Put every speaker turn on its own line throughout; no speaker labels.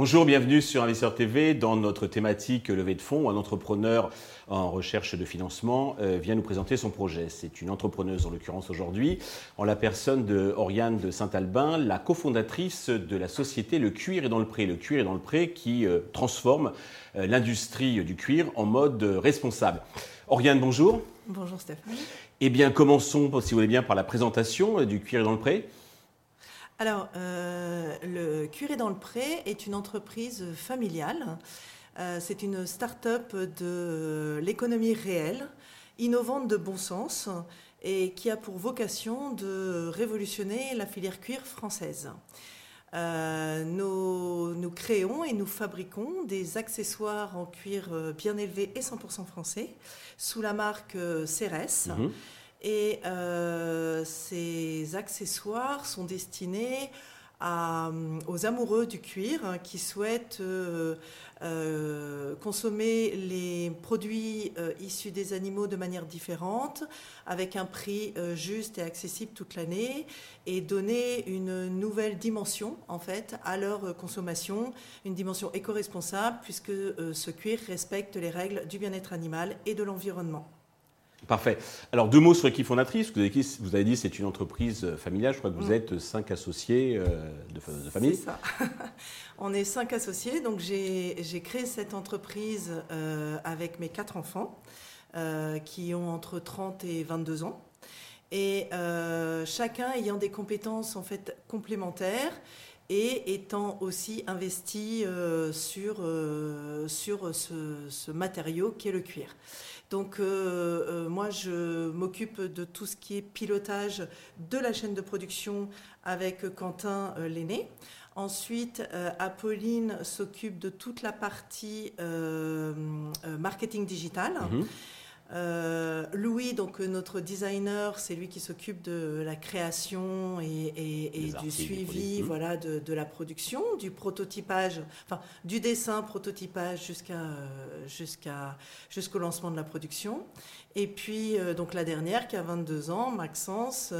Bonjour, bienvenue sur Investisseur TV. Dans notre thématique levée de fonds, un entrepreneur en recherche de financement euh, vient nous présenter son projet. C'est une entrepreneuse en l'occurrence aujourd'hui, en la personne de Oriane de Saint-Albin, la cofondatrice de la société Le Cuir est dans le Pré. Le Cuir est dans le Pré qui euh, transforme euh, l'industrie du cuir en mode responsable. Oriane, bonjour.
Bonjour Stéphane.
Eh bien, commençons, si vous voulez bien, par la présentation du Cuir est dans le Pré.
Alors, euh, le Curé dans le Pré est une entreprise familiale. Euh, c'est une start-up de l'économie réelle, innovante de bon sens et qui a pour vocation de révolutionner la filière cuir française. Euh, nous, créons et nous fabriquons des accessoires en cuir bien élevé et 100% français sous la marque Ceres. Mhm. Et euh, ces accessoires sont destinés aux amoureux du cuir hein, qui souhaitent euh, euh, consommer les produits issus des animaux de manière différente, avec un prix juste et accessible toute l'année, et donner une nouvelle dimension en fait à leur consommation, une dimension éco-responsable puisque ce cuir respecte les règles du bien-être animal et de l'environnement.
Parfait. Alors, deux mots sur l'équipe fondatrice. Vous avez, vous avez dit que c'est une entreprise euh, familiale. Je crois que vous mm. êtes cinq associés euh, de, famille.
C'est ça. On est cinq associés. Donc, j'ai créé cette entreprise euh, avec mes quatre enfants qui ont entre 30 et 22 ans. Et chacun ayant des compétences en fait complémentaires et étant aussi investi sur, sur ce, ce matériau qui est le cuir. Donc euh, euh, moi, je m'occupe de tout ce qui est pilotage de la chaîne de production avec Quentin euh, l'aîné. Ensuite, Apolline s'occupe de toute la partie marketing digital. Mhm. Euh, Louis, donc euh, notre designer, c'est lui qui s'occupe de la création et, du suivi, voilà, de, la production, du prototypage, enfin du dessin, prototypage jusqu'à jusqu'à jusqu'au lancement de la production. Et puis euh, donc la dernière qui a 22 ans, Maxence,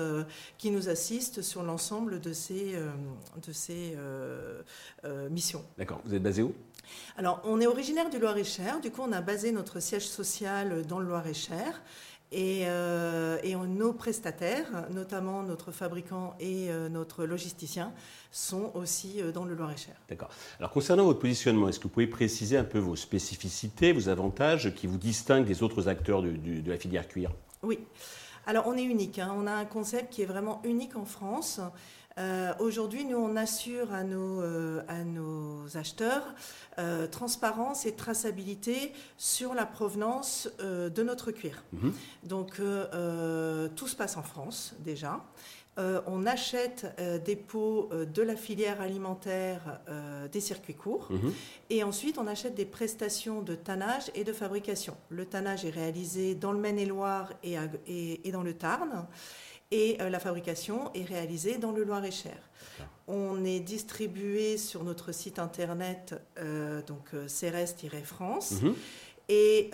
qui nous assiste sur l'ensemble de ces de ces missions.
D'accord. Vous êtes basé où?
Alors, on est originaire du Loir-et-Cher. Du coup, on a basé notre siège social dans le Loir-et-Cher. Et, euh, nos prestataires, notamment notre fabricant et euh, notre logisticien, sont aussi euh, dans le Loir-et-Cher.
D'accord. Alors concernant votre positionnement, est-ce que vous pouvez préciser un peu vos spécificités, vos avantages qui vous distinguent des autres acteurs de la filière cuir?
Oui. Alors on est unique. Hein. On a un concept qui est vraiment unique en France. Euh, aujourd'hui, nous, on assure à nos, euh, à nos acheteurs euh, transparence et traçabilité sur la provenance de notre cuir. Mhm. Donc, tout se passe en France déjà. on achète des pots de la filière alimentaire des circuits courts mhm. et ensuite on achète des prestations de tannage et de fabrication. Le tannage est réalisé dans le Maine-et-Loire et, et, dans le Tarn et euh, la fabrication est réalisée dans le Loir-et-Cher. On est distribué sur notre site internet, euh, donc euh, Ceres-France. Mhm. Et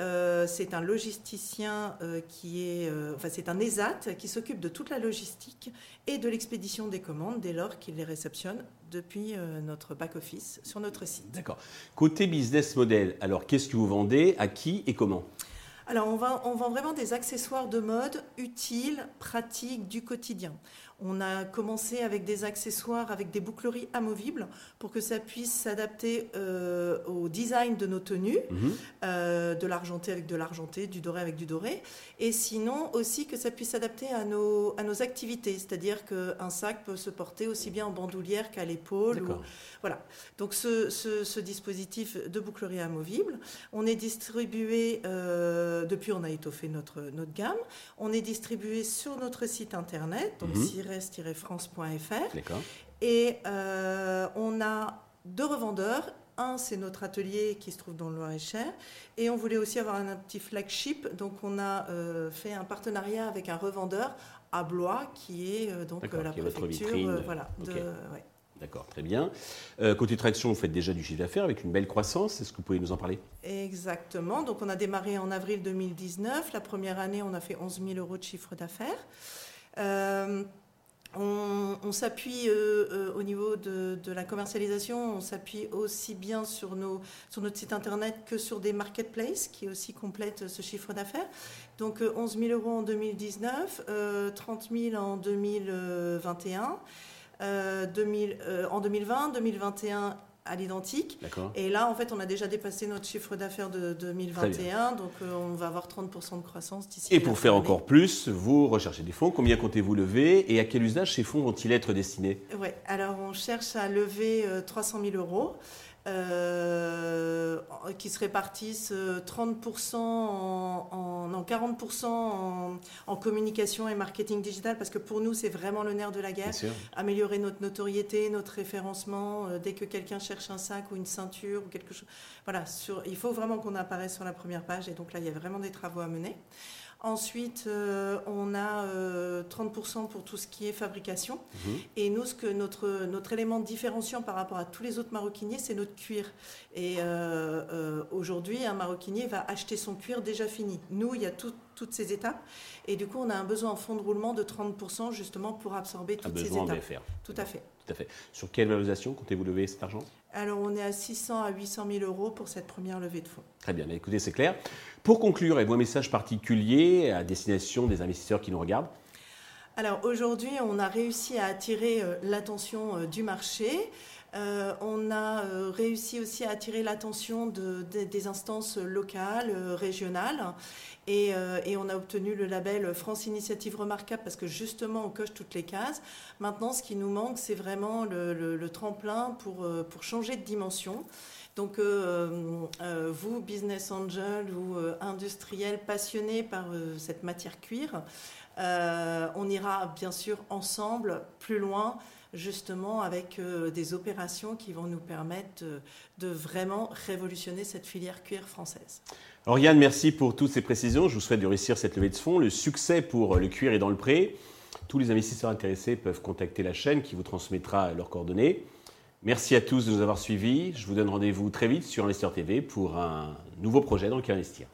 c'est un logisticien qui est, enfin c'est un ESAT qui s'occupe de toute la logistique et de l'expédition des commandes dès lors qu'il les réceptionne depuis notre back-office sur notre site.
D'accord. Côté business model, alors qu'est-ce que vous vendez, à qui et comment?
Alors, on, vend vraiment des accessoires de mode utiles, pratiques, du quotidien. On a commencé avec des accessoires, avec des boucleries amovibles pour que ça puisse s'adapter euh, au design de nos tenues, mhm. euh, de l'argenté avec de l'argenté, du doré avec du doré, et sinon aussi que ça puisse s'adapter à nos, à nos activités, c'est-à-dire qu'un sac peut se porter aussi bien en bandoulière qu'à l'épaule. voilà. Donc ce, ce, dispositif de bouclerie amovible, on est distribué, euh, depuis on a étoffé notre, notre gamme, on est distribué sur notre site internet, donc mhm cires-france.fr. Et euh, on a deux revendeurs. Un, c'est notre atelier qui se trouve dans le Loir-et-Cher. Et on voulait aussi avoir un, petit flagship. Donc, on a euh, fait un partenariat avec un revendeur à Blois, qui est euh, donc la préfecture. voilà,
D'accord, très bien. Euh, côté traction, vous faites déjà du chiffre d'affaires avec une belle croissance. Est-ce que vous pouvez nous en parler?
Exactement. Donc, on a démarré en avril 2019. La première année, on a fait 11 000 euros de chiffre d'affaires. Euh, on, s'appuie euh, euh, au niveau de, la commercialisation, on s'appuie aussi bien sur, nos, sur notre site internet que sur des marketplaces qui aussi complètent ce chiffre d'affaires. Donc 11 000 euros en 2019, 30 000 en 2021. en 2020, 2021 à l'identique. Et là, en fait, on a déjà dépassé notre chiffre d'affaires de 2021, donc euh, on va avoir 30% de croissance d'ici.
Et pour faire encore plus, vous recherchez des fonds. Combien comptez-vous lever et à quel usage ces fonds vont-ils être destinés?
Oui, alors on cherche à lever 300 euh, 000 euros. Euh, qui se répartissent 30% en, en, 40% en, communication et marketing digital, parce que pour nous, c'est vraiment le nerf de la guerre. Améliorer notre notoriété, notre référencement, euh, dès que quelqu'un cherche un sac ou une ceinture ou quelque chose. Voilà, sur, il faut vraiment qu'on apparaisse sur la première page, et donc là, il y a vraiment des travaux à mener. Ensuite, euh, on a 30% euh, pour tout ce qui est fabrication. Mhm. Et nous, ce que notre, notre élément différenciant par rapport à tous les autres maroquiniers, c'est notre cuir. Et euh, aujourd'hui, un maroquinier va acheter son cuir déjà fini. Nous, il y a toutes ces étapes. Et du coup, on a un besoin en fonds de roulement de 30% justement pour absorber toutes ces étapes.
Faire.
Tout à fait.
Tout à fait. Sur quelle valorisation comptez-vous lever cet argent?
Alors, on est à 600 à 800 000 euros pour cette première levée de fonds.
Très bien. Écoutez, c'est clair. Pour conclure, avez-vous un message particulier à destination des investisseurs qui nous regardent?
Alors aujourd'hui, on a réussi à attirer euh, l'attention euh, du marché. Euh, on a réussi aussi à attirer l'attention des instances locales, régionales, et, on a obtenu le label France Initiative Remarquable parce que justement on coche toutes les cases. Maintenant, ce qui nous manque, c'est vraiment le, tremplin pour, pour changer de dimension. Donc euh, euh, vous, business angel ou euh, industriel passionné par cette matière cuir, on ira bien sûr ensemble plus loin justement avec des opérations qui vont nous permettre de, vraiment révolutionner cette filière cuir française.
Oriane, merci pour toutes ces précisions. Je vous souhaite de réussir cette levée de fonds. Le succès pour le cuir est dans le pré. Tous les investisseurs intéressés peuvent contacter la chaîne qui vous transmettra leurs coordonnées. Merci à tous de nous avoir suivis. Je vous donne rendez-vous très vite sur Investir TV pour un nouveau projet dans lequel investir.